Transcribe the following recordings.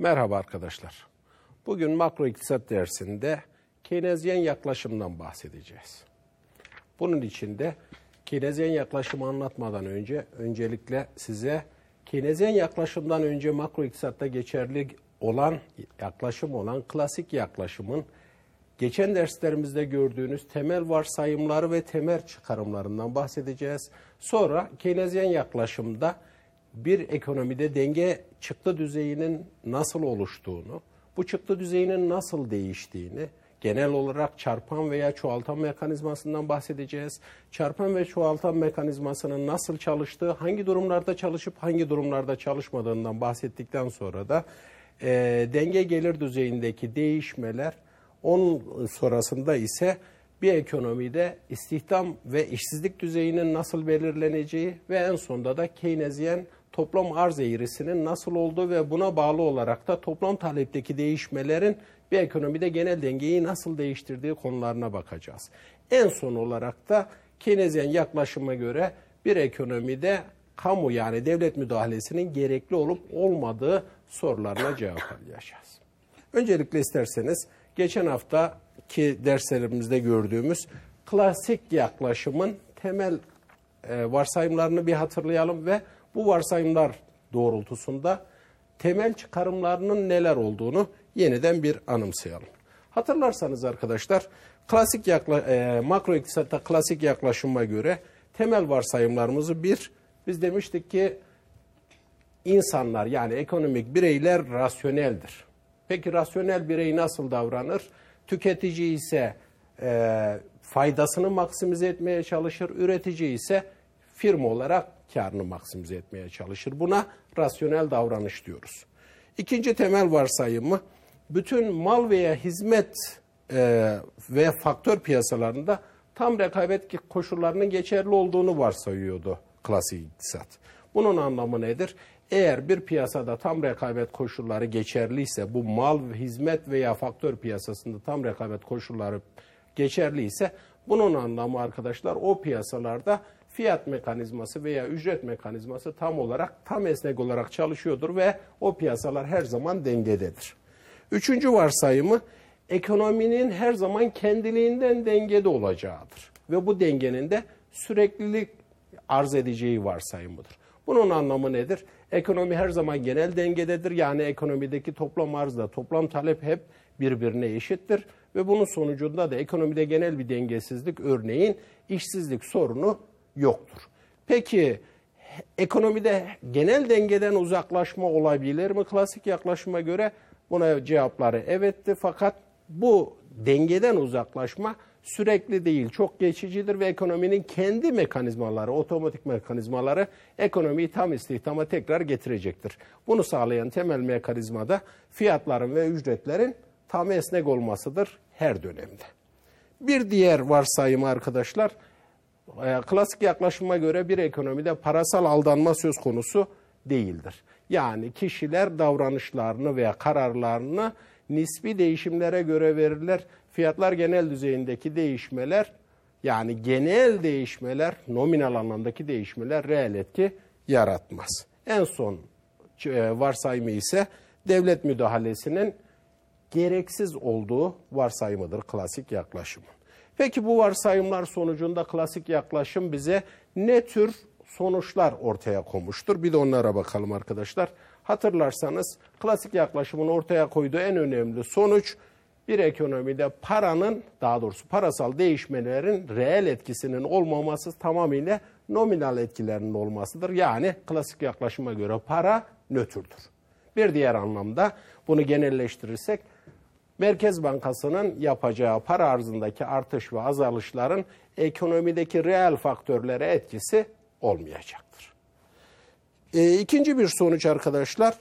Merhaba arkadaşlar. Bugün makro iktisat dersinde Keynesyen yaklaşımdan bahsedeceğiz. Bunun için de Keynesyen yaklaşımı anlatmadan önce öncelikle size Keynesyen yaklaşımdan önce makro iktisatta geçerli olan yaklaşım olan klasik yaklaşımın geçen derslerimizde gördüğünüz temel varsayımları ve temel çıkarımlarından bahsedeceğiz. Sonra Keynesyen yaklaşımda bir ekonomide denge çıktı düzeyinin nasıl oluştuğunu, bu çıktı düzeyinin nasıl değiştiğini, genel olarak çarpan veya çoğaltan mekanizmasından bahsedeceğiz. Çarpan ve çoğaltan mekanizmasının nasıl çalıştığı, hangi durumlarda çalışıp hangi durumlarda çalışmadığından bahsettikten sonra da e, denge gelir düzeyindeki değişmeler, onun sonrasında ise bir ekonomide istihdam ve işsizlik düzeyinin nasıl belirleneceği ve en sonunda da Keynesyen toplam arz eğrisinin nasıl olduğu ve buna bağlı olarak da toplam talepteki değişmelerin bir ekonomide genel dengeyi nasıl değiştirdiği konularına bakacağız. En son olarak da Keynesyen yaklaşıma göre bir ekonomide kamu yani devlet müdahalesinin gerekli olup olmadığı sorularına cevap arayacağız. Öncelikle isterseniz geçen haftaki derslerimizde gördüğümüz klasik yaklaşımın temel e, varsayımlarını bir hatırlayalım ve bu varsayımlar doğrultusunda temel çıkarımlarının neler olduğunu yeniden bir anımsayalım. Hatırlarsanız arkadaşlar klasik yakla, e, makro iktisatta klasik yaklaşıma göre temel varsayımlarımızı bir biz demiştik ki insanlar yani ekonomik bireyler rasyoneldir. Peki rasyonel birey nasıl davranır? Tüketici ise e, faydasını maksimize etmeye çalışır, üretici ise firma olarak karını maksimize etmeye çalışır. Buna rasyonel davranış diyoruz. İkinci temel varsayımı bütün mal veya hizmet e, ve faktör piyasalarında tam rekabet koşullarının geçerli olduğunu varsayıyordu klasik iktisat. Bunun anlamı nedir? Eğer bir piyasada tam rekabet koşulları geçerliyse, bu mal, hizmet veya faktör piyasasında tam rekabet koşulları geçerliyse, bunun anlamı arkadaşlar o piyasalarda fiyat mekanizması veya ücret mekanizması tam olarak, tam esnek olarak çalışıyordur ve o piyasalar her zaman dengededir. Üçüncü varsayımı ekonominin her zaman kendiliğinden dengede olacağıdır. Ve bu dengenin de süreklilik arz edeceği varsayımıdır. Bunun anlamı nedir? Ekonomi her zaman genel dengededir. Yani ekonomideki toplam arzla toplam talep hep birbirine eşittir. Ve bunun sonucunda da ekonomide genel bir dengesizlik örneğin işsizlik sorunu yoktur. Peki ekonomide genel dengeden uzaklaşma olabilir mi? Klasik yaklaşıma göre buna cevapları evetti fakat bu dengeden uzaklaşma sürekli değil, çok geçicidir ve ekonominin kendi mekanizmaları, otomatik mekanizmaları ekonomiyi tam istihdama tekrar getirecektir. Bunu sağlayan temel mekanizma da fiyatların ve ücretlerin tam esnek olmasıdır her dönemde. Bir diğer varsayım arkadaşlar, klasik yaklaşıma göre bir ekonomide parasal aldanma söz konusu değildir. Yani kişiler davranışlarını veya kararlarını nispi değişimlere göre verirler. Fiyatlar genel düzeyindeki değişmeler yani genel değişmeler, nominal anlamdaki değişmeler reel etki yaratmaz. En son e, varsayımı ise devlet müdahalesinin gereksiz olduğu varsayımıdır klasik yaklaşım. Peki bu varsayımlar sonucunda klasik yaklaşım bize ne tür sonuçlar ortaya koymuştur? Bir de onlara bakalım arkadaşlar. Hatırlarsanız klasik yaklaşımın ortaya koyduğu en önemli sonuç bir ekonomide paranın daha doğrusu parasal değişmelerin reel etkisinin olmaması tamamıyla nominal etkilerinin olmasıdır. Yani klasik yaklaşıma göre para nötrdür. Bir diğer anlamda bunu genelleştirirsek Merkez Bankası'nın yapacağı para arzındaki artış ve azalışların ekonomideki reel faktörlere etkisi olmayacaktır. E, ikinci bir sonuç arkadaşlar,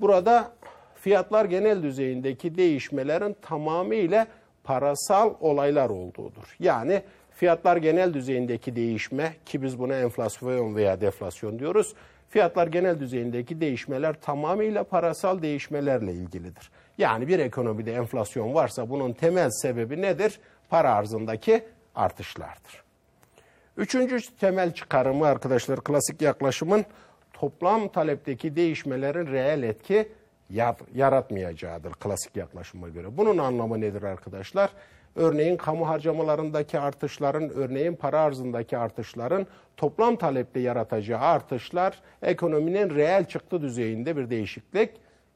burada fiyatlar genel düzeyindeki değişmelerin tamamıyla parasal olaylar olduğudur. Yani fiyatlar genel düzeyindeki değişme ki biz buna enflasyon veya deflasyon diyoruz. Fiyatlar genel düzeyindeki değişmeler tamamıyla parasal değişmelerle ilgilidir. Yani bir ekonomide enflasyon varsa bunun temel sebebi nedir? Para arzındaki artışlardır. Üçüncü temel çıkarımı arkadaşlar klasik yaklaşımın toplam talepteki değişmelerin reel etki yaratmayacağıdır klasik yaklaşıma göre. Bunun anlamı nedir arkadaşlar? Örneğin kamu harcamalarındaki artışların, örneğin para arzındaki artışların toplam talepte yaratacağı artışlar ekonominin reel çıktı düzeyinde bir değişiklik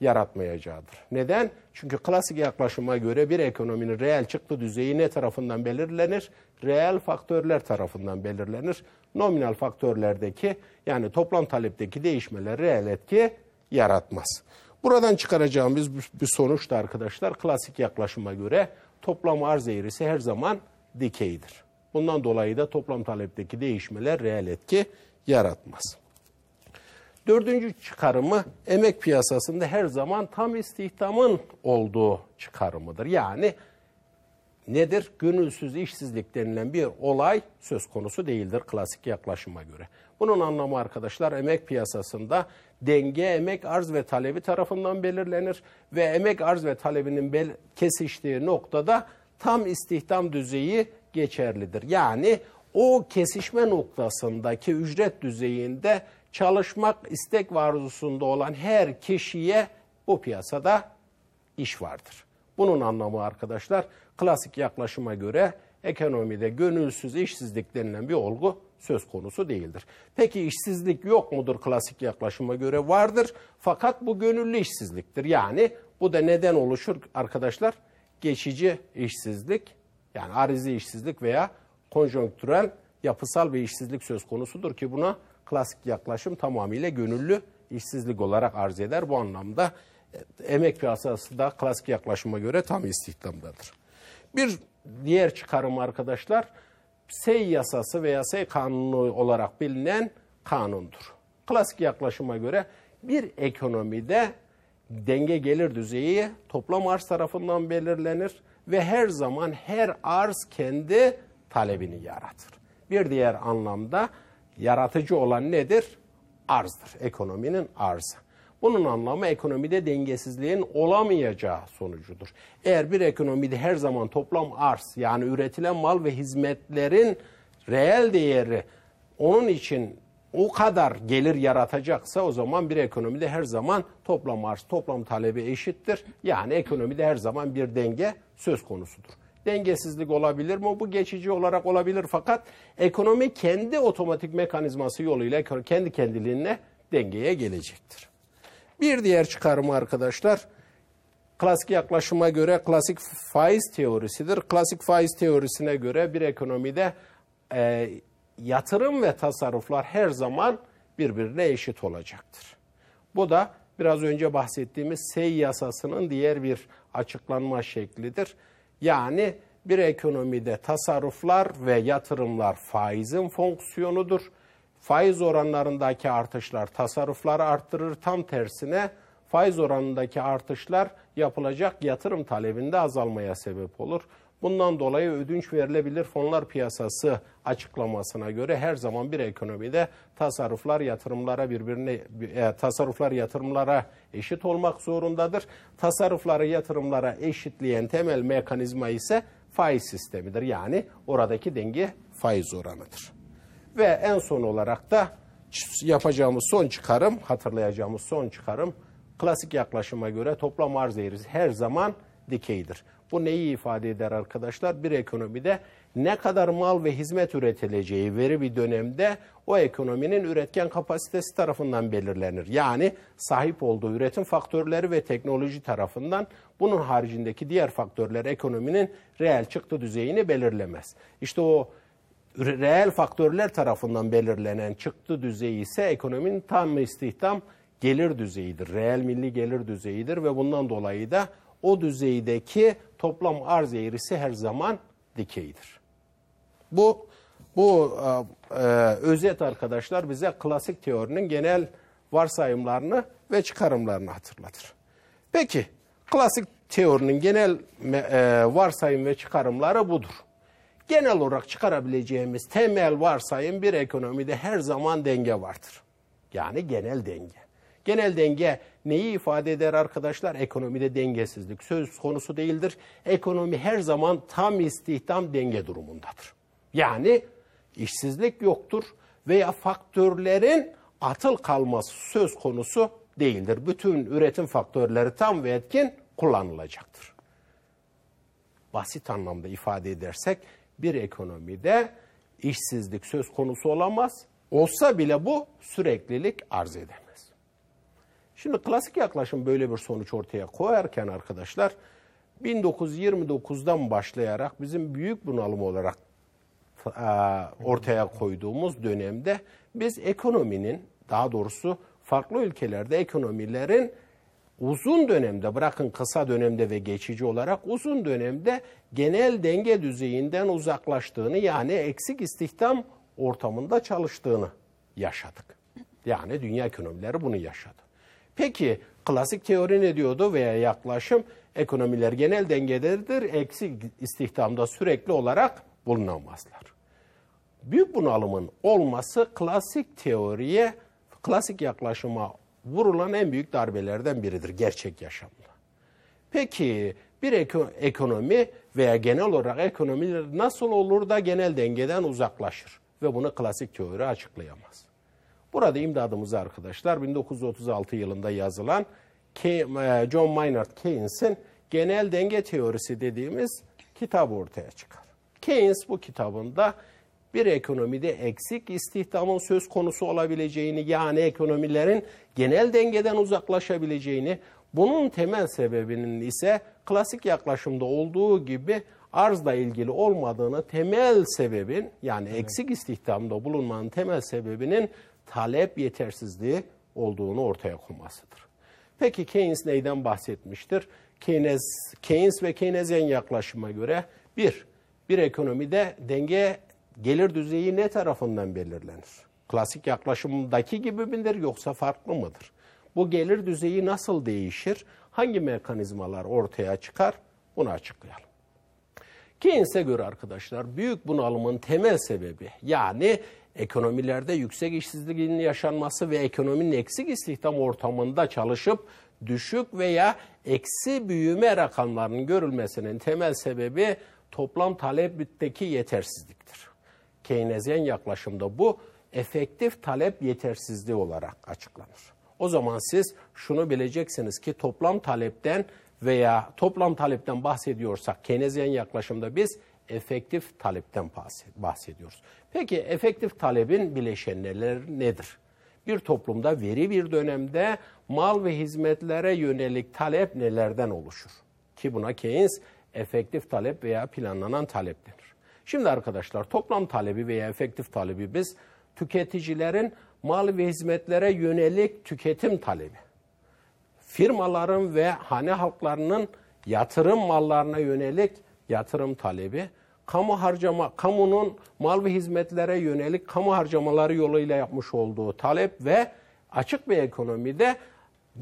yaratmayacağıdır. Neden? Çünkü klasik yaklaşıma göre bir ekonominin reel çıktı düzeyi ne tarafından belirlenir? Reel faktörler tarafından belirlenir. Nominal faktörlerdeki yani toplam talepteki değişmeler reel etki yaratmaz. Buradan çıkaracağımız bir sonuç da arkadaşlar klasik yaklaşıma göre toplam arz eğrisi her zaman dikeydir. Bundan dolayı da toplam talepteki değişmeler reel etki yaratmaz. Dördüncü çıkarımı emek piyasasında her zaman tam istihdamın olduğu çıkarımıdır. Yani nedir? Gönülsüz işsizlik denilen bir olay söz konusu değildir klasik yaklaşıma göre. Bunun anlamı arkadaşlar emek piyasasında denge emek arz ve talebi tarafından belirlenir ve emek arz ve talebinin kesiştiği noktada tam istihdam düzeyi geçerlidir. Yani o kesişme noktasındaki ücret düzeyinde çalışmak istek ve olan her kişiye bu piyasada iş vardır. Bunun anlamı arkadaşlar klasik yaklaşıma göre ekonomide gönülsüz işsizlik denilen bir olgu söz konusu değildir. Peki işsizlik yok mudur klasik yaklaşıma göre? Vardır fakat bu gönüllü işsizliktir. Yani bu da neden oluşur arkadaşlar? Geçici işsizlik yani arizi işsizlik veya konjonktürel yapısal bir işsizlik söz konusudur ki buna klasik yaklaşım tamamıyla gönüllü işsizlik olarak arz eder. Bu anlamda e, emek piyasası da klasik yaklaşıma göre tam istihdamdadır. Bir diğer çıkarım arkadaşlar Sey yasası veya Sey kanunu olarak bilinen kanundur. Klasik yaklaşıma göre bir ekonomide denge gelir düzeyi toplam arz tarafından belirlenir ve her zaman her arz kendi talebini yaratır. Bir diğer anlamda yaratıcı olan nedir? Arzdır. Ekonominin arzı. Bunun anlamı ekonomide dengesizliğin olamayacağı sonucudur. Eğer bir ekonomide her zaman toplam arz yani üretilen mal ve hizmetlerin reel değeri onun için o kadar gelir yaratacaksa o zaman bir ekonomide her zaman toplam arz, toplam talebi eşittir. Yani ekonomide her zaman bir denge söz konusudur dengesizlik olabilir mi? Bu geçici olarak olabilir fakat ekonomi kendi otomatik mekanizması yoluyla kendi kendiliğine dengeye gelecektir. Bir diğer çıkarımı arkadaşlar klasik yaklaşıma göre klasik faiz teorisidir. Klasik faiz teorisine göre bir ekonomide e, yatırım ve tasarruflar her zaman birbirine eşit olacaktır. Bu da biraz önce bahsettiğimiz SEY yasasının diğer bir açıklanma şeklidir. Yani bir ekonomide tasarruflar ve yatırımlar faizin fonksiyonudur. Faiz oranlarındaki artışlar tasarrufları arttırır. Tam tersine faiz oranındaki artışlar yapılacak yatırım talebinde azalmaya sebep olur. Bundan dolayı ödünç verilebilir fonlar piyasası açıklamasına göre her zaman bir ekonomide tasarruflar yatırımlara birbirine e, tasarruflar yatırımlara eşit olmak zorundadır. Tasarrufları yatırımlara eşitleyen temel mekanizma ise faiz sistemidir. Yani oradaki denge faiz oranıdır. Ve en son olarak da yapacağımız son çıkarım, hatırlayacağımız son çıkarım klasik yaklaşıma göre toplam arz eğrisi her zaman dikeydir. Bu neyi ifade eder arkadaşlar? Bir ekonomide ne kadar mal ve hizmet üretileceği veri bir dönemde o ekonominin üretken kapasitesi tarafından belirlenir. Yani sahip olduğu üretim faktörleri ve teknoloji tarafından bunun haricindeki diğer faktörler ekonominin reel çıktı düzeyini belirlemez. İşte o reel faktörler tarafından belirlenen çıktı düzeyi ise ekonominin tam istihdam gelir düzeyidir. Reel milli gelir düzeyidir ve bundan dolayı da o düzeydeki toplam arz eğrisi her zaman dikeydir. Bu bu e, e, özet arkadaşlar bize klasik teorinin genel varsayımlarını ve çıkarımlarını hatırlatır. Peki klasik teorinin genel e, varsayım ve çıkarımları budur. Genel olarak çıkarabileceğimiz temel varsayım bir ekonomide her zaman denge vardır. Yani genel denge. Genel denge neyi ifade eder arkadaşlar? Ekonomide dengesizlik söz konusu değildir. Ekonomi her zaman tam istihdam denge durumundadır. Yani işsizlik yoktur veya faktörlerin atıl kalması söz konusu değildir. Bütün üretim faktörleri tam ve etkin kullanılacaktır. Basit anlamda ifade edersek bir ekonomide işsizlik söz konusu olamaz. Olsa bile bu süreklilik arz edemez. Şimdi klasik yaklaşım böyle bir sonuç ortaya koyarken arkadaşlar 1929'dan başlayarak bizim büyük bunalım olarak e, ortaya koyduğumuz dönemde biz ekonominin daha doğrusu farklı ülkelerde ekonomilerin uzun dönemde bırakın kısa dönemde ve geçici olarak uzun dönemde genel denge düzeyinden uzaklaştığını yani eksik istihdam ortamında çalıştığını yaşadık. Yani dünya ekonomileri bunu yaşadı. Peki klasik teori ne diyordu veya yaklaşım ekonomiler genel dengededir, eksik istihdamda sürekli olarak bulunamazlar. Büyük bunalımın olması klasik teoriye, klasik yaklaşıma vurulan en büyük darbelerden biridir gerçek yaşamda. Peki bir ekonomi veya genel olarak ekonomiler nasıl olur da genel dengeden uzaklaşır? Ve bunu klasik teori açıklayamaz. Burada imdadımız arkadaşlar 1936 yılında yazılan e, John Maynard Keynes'in genel denge teorisi dediğimiz kitabı ortaya çıkar. Keynes bu kitabında bir ekonomide eksik istihdamın söz konusu olabileceğini yani ekonomilerin genel dengeden uzaklaşabileceğini bunun temel sebebinin ise klasik yaklaşımda olduğu gibi arzla ilgili olmadığını temel sebebin yani evet. eksik istihdamda bulunmanın temel sebebinin talep yetersizliği olduğunu ortaya koymasıdır. Peki Keynes neyden bahsetmiştir? Keynes, Keynes ve Keynesyen yaklaşıma göre bir, bir ekonomide denge gelir düzeyi ne tarafından belirlenir? Klasik yaklaşımdaki gibi midir yoksa farklı mıdır? Bu gelir düzeyi nasıl değişir? Hangi mekanizmalar ortaya çıkar? Bunu açıklayalım. Keynes'e göre arkadaşlar büyük bunalımın temel sebebi yani ekonomilerde yüksek işsizliğin yaşanması ve ekonominin eksik istihdam ortamında çalışıp düşük veya eksi büyüme rakamlarının görülmesinin temel sebebi toplam talepteki yetersizliktir. Keynesyen yaklaşımda bu efektif talep yetersizliği olarak açıklanır. O zaman siz şunu bileceksiniz ki toplam talepten veya toplam talepten bahsediyorsak Keynesyen yaklaşımda biz efektif talepten bahsediyoruz. Peki efektif talebin bileşenleri nedir? Bir toplumda veri bir dönemde mal ve hizmetlere yönelik talep nelerden oluşur? Ki buna Keynes efektif talep veya planlanan talep denir. Şimdi arkadaşlar toplam talebi veya efektif talebi biz tüketicilerin mal ve hizmetlere yönelik tüketim talebi. Firmaların ve hane halklarının yatırım mallarına yönelik yatırım talebi, kamu harcama, kamunun mal ve hizmetlere yönelik kamu harcamaları yoluyla yapmış olduğu talep ve açık bir ekonomide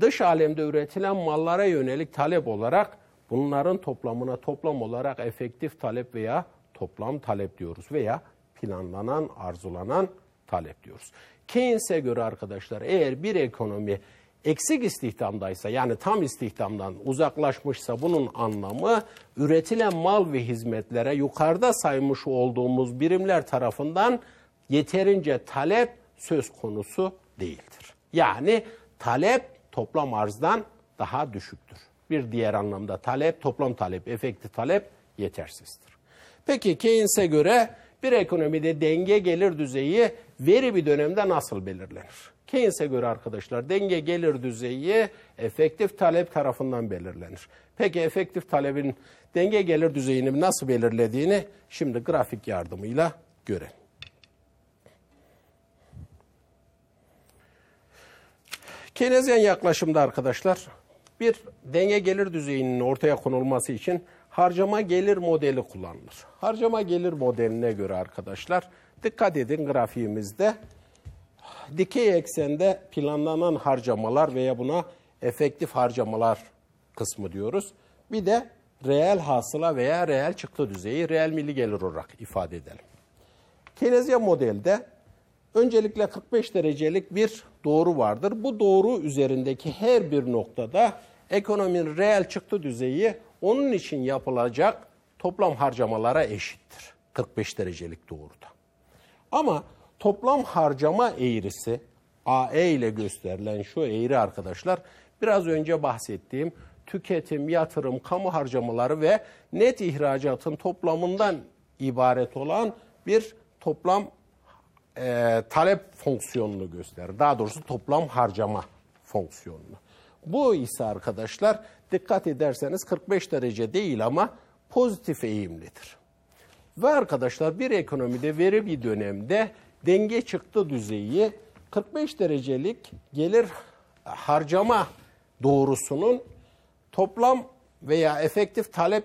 dış alemde üretilen mallara yönelik talep olarak bunların toplamına toplam olarak efektif talep veya toplam talep diyoruz veya planlanan, arzulanan talep diyoruz. Keynes'e göre arkadaşlar eğer bir ekonomi eksik istihdamdaysa yani tam istihdamdan uzaklaşmışsa bunun anlamı üretilen mal ve hizmetlere yukarıda saymış olduğumuz birimler tarafından yeterince talep söz konusu değildir. Yani talep toplam arzdan daha düşüktür. Bir diğer anlamda talep, toplam talep, efektif talep yetersizdir. Peki Keynes'e göre bir ekonomide denge gelir düzeyi veri bir dönemde nasıl belirlenir? Keynes'e göre arkadaşlar denge gelir düzeyi efektif talep tarafından belirlenir. Peki efektif talebin denge gelir düzeyini nasıl belirlediğini şimdi grafik yardımıyla görelim. Keynesian yaklaşımda arkadaşlar bir denge gelir düzeyinin ortaya konulması için harcama gelir modeli kullanılır. Harcama gelir modeline göre arkadaşlar dikkat edin grafiğimizde dikey eksende planlanan harcamalar veya buna efektif harcamalar kısmı diyoruz. Bir de reel hasıla veya reel çıktı düzeyi reel milli gelir olarak ifade edelim. Keynesian modelde öncelikle 45 derecelik bir doğru vardır. Bu doğru üzerindeki her bir noktada ekonominin reel çıktı düzeyi onun için yapılacak toplam harcamalara eşittir. 45 derecelik doğruda. Ama toplam harcama eğrisi AE ile gösterilen şu eğri arkadaşlar biraz önce bahsettiğim tüketim, yatırım, kamu harcamaları ve net ihracatın toplamından ibaret olan bir toplam e, talep fonksiyonunu gösterir. Daha doğrusu toplam harcama fonksiyonunu. Bu ise arkadaşlar dikkat ederseniz 45 derece değil ama pozitif eğimlidir. Ve arkadaşlar bir ekonomide veri bir dönemde denge çıktı düzeyi 45 derecelik gelir harcama doğrusunun toplam veya efektif talep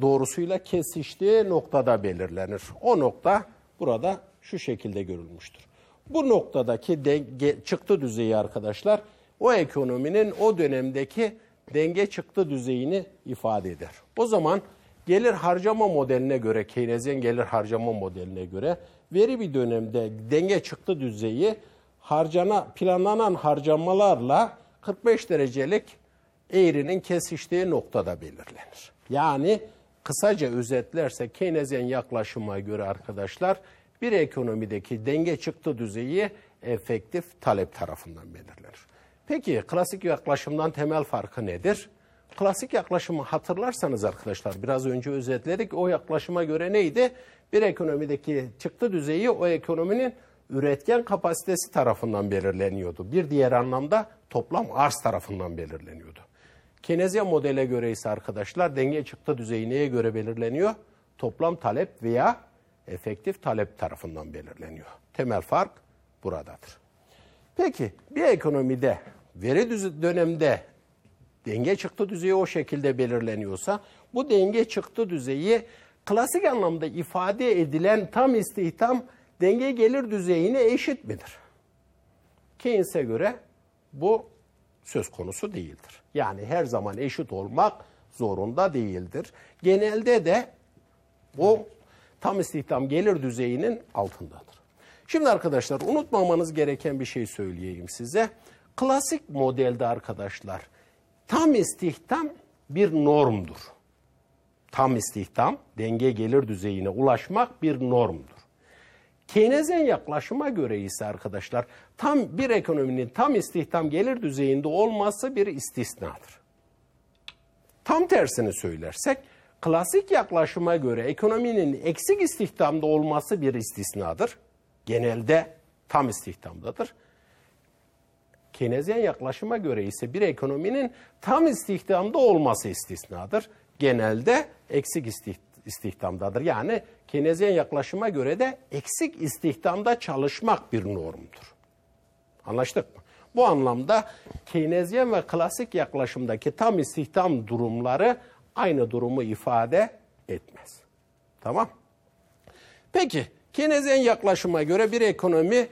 doğrusuyla kesiştiği noktada belirlenir. O nokta burada şu şekilde görülmüştür. Bu noktadaki denge, çıktı düzeyi arkadaşlar o ekonominin o dönemdeki denge çıktı düzeyini ifade eder. O zaman gelir harcama modeline göre, Keynesyen gelir harcama modeline göre veri bir dönemde denge çıktı düzeyi harcana planlanan harcamalarla 45 derecelik eğrinin kesiştiği noktada belirlenir. Yani kısaca özetlerse Keynesyen yaklaşıma göre arkadaşlar bir ekonomideki denge çıktı düzeyi efektif talep tarafından belirlenir. Peki klasik yaklaşımdan temel farkı nedir? Klasik yaklaşımı hatırlarsanız arkadaşlar biraz önce özetledik. O yaklaşıma göre neydi? Bir ekonomideki çıktı düzeyi o ekonominin üretken kapasitesi tarafından belirleniyordu. Bir diğer anlamda toplam arz tarafından belirleniyordu. Kinezya modele göre ise arkadaşlar denge çıktı düzeyi neye göre belirleniyor? Toplam talep veya efektif talep tarafından belirleniyor. Temel fark buradadır. Peki bir ekonomide veri dönemde denge çıktı düzeyi o şekilde belirleniyorsa bu denge çıktı düzeyi klasik anlamda ifade edilen tam istihdam denge gelir düzeyine eşit midir? Keynes'e göre bu söz konusu değildir. Yani her zaman eşit olmak zorunda değildir. Genelde de bu tam istihdam gelir düzeyinin altındadır. Şimdi arkadaşlar unutmamanız gereken bir şey söyleyeyim size. Klasik modelde arkadaşlar tam istihdam bir normdur. Tam istihdam denge gelir düzeyine ulaşmak bir normdur. Keynesyen yaklaşıma göre ise arkadaşlar tam bir ekonominin tam istihdam gelir düzeyinde olması bir istisnadır. Tam tersini söylersek klasik yaklaşıma göre ekonominin eksik istihdamda olması bir istisnadır. Genelde tam istihdamdadır. Keynezyen yaklaşıma göre ise bir ekonominin tam istihdamda olması istisnadır. Genelde eksik istihdamdadır. Yani Keynezyen yaklaşıma göre de eksik istihdamda çalışmak bir normdur. Anlaştık mı? Bu anlamda Keynezyen ve klasik yaklaşımdaki tam istihdam durumları aynı durumu ifade etmez. Tamam? Peki Keynezyen yaklaşıma göre bir ekonomi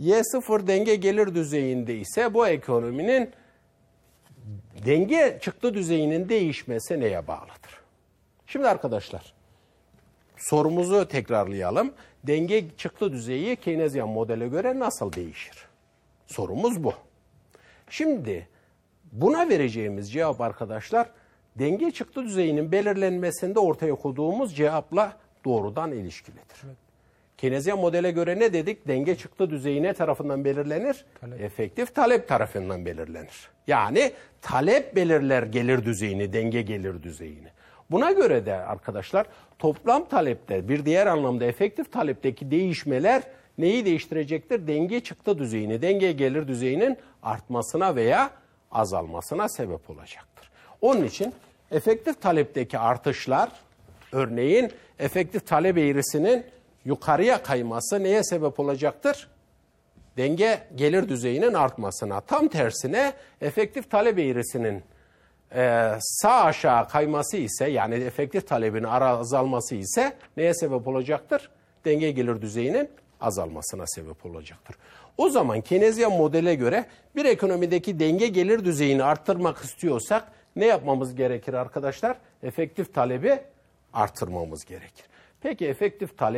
Y0 denge gelir düzeyinde ise bu ekonominin denge çıktı düzeyinin değişmesi neye bağlıdır? Şimdi arkadaşlar sorumuzu tekrarlayalım. Denge çıktı düzeyi Keynesyen modele göre nasıl değişir? Sorumuz bu. Şimdi buna vereceğimiz cevap arkadaşlar denge çıktı düzeyinin belirlenmesinde ortaya koyduğumuz cevapla doğrudan ilişkilidir. Evet. Keynesian modele göre ne dedik? Denge çıktı düzeyi ne tarafından belirlenir? Talep. Efektif talep tarafından belirlenir. Yani talep belirler gelir düzeyini, denge gelir düzeyini. Buna göre de arkadaşlar toplam talepte bir diğer anlamda efektif talepteki değişmeler neyi değiştirecektir? Denge çıktı düzeyini, denge gelir düzeyinin artmasına veya azalmasına sebep olacaktır. Onun için efektif talepteki artışlar örneğin efektif talep eğrisinin yukarıya kayması neye sebep olacaktır? Denge gelir düzeyinin artmasına. Tam tersine efektif talep eğrisinin e, sağ aşağı kayması ise yani efektif talebin azalması ise neye sebep olacaktır? Denge gelir düzeyinin azalmasına sebep olacaktır. O zaman Keynesian modele göre bir ekonomideki denge gelir düzeyini arttırmak istiyorsak ne yapmamız gerekir arkadaşlar? Efektif talebi artırmamız gerekir. Peki efektif talep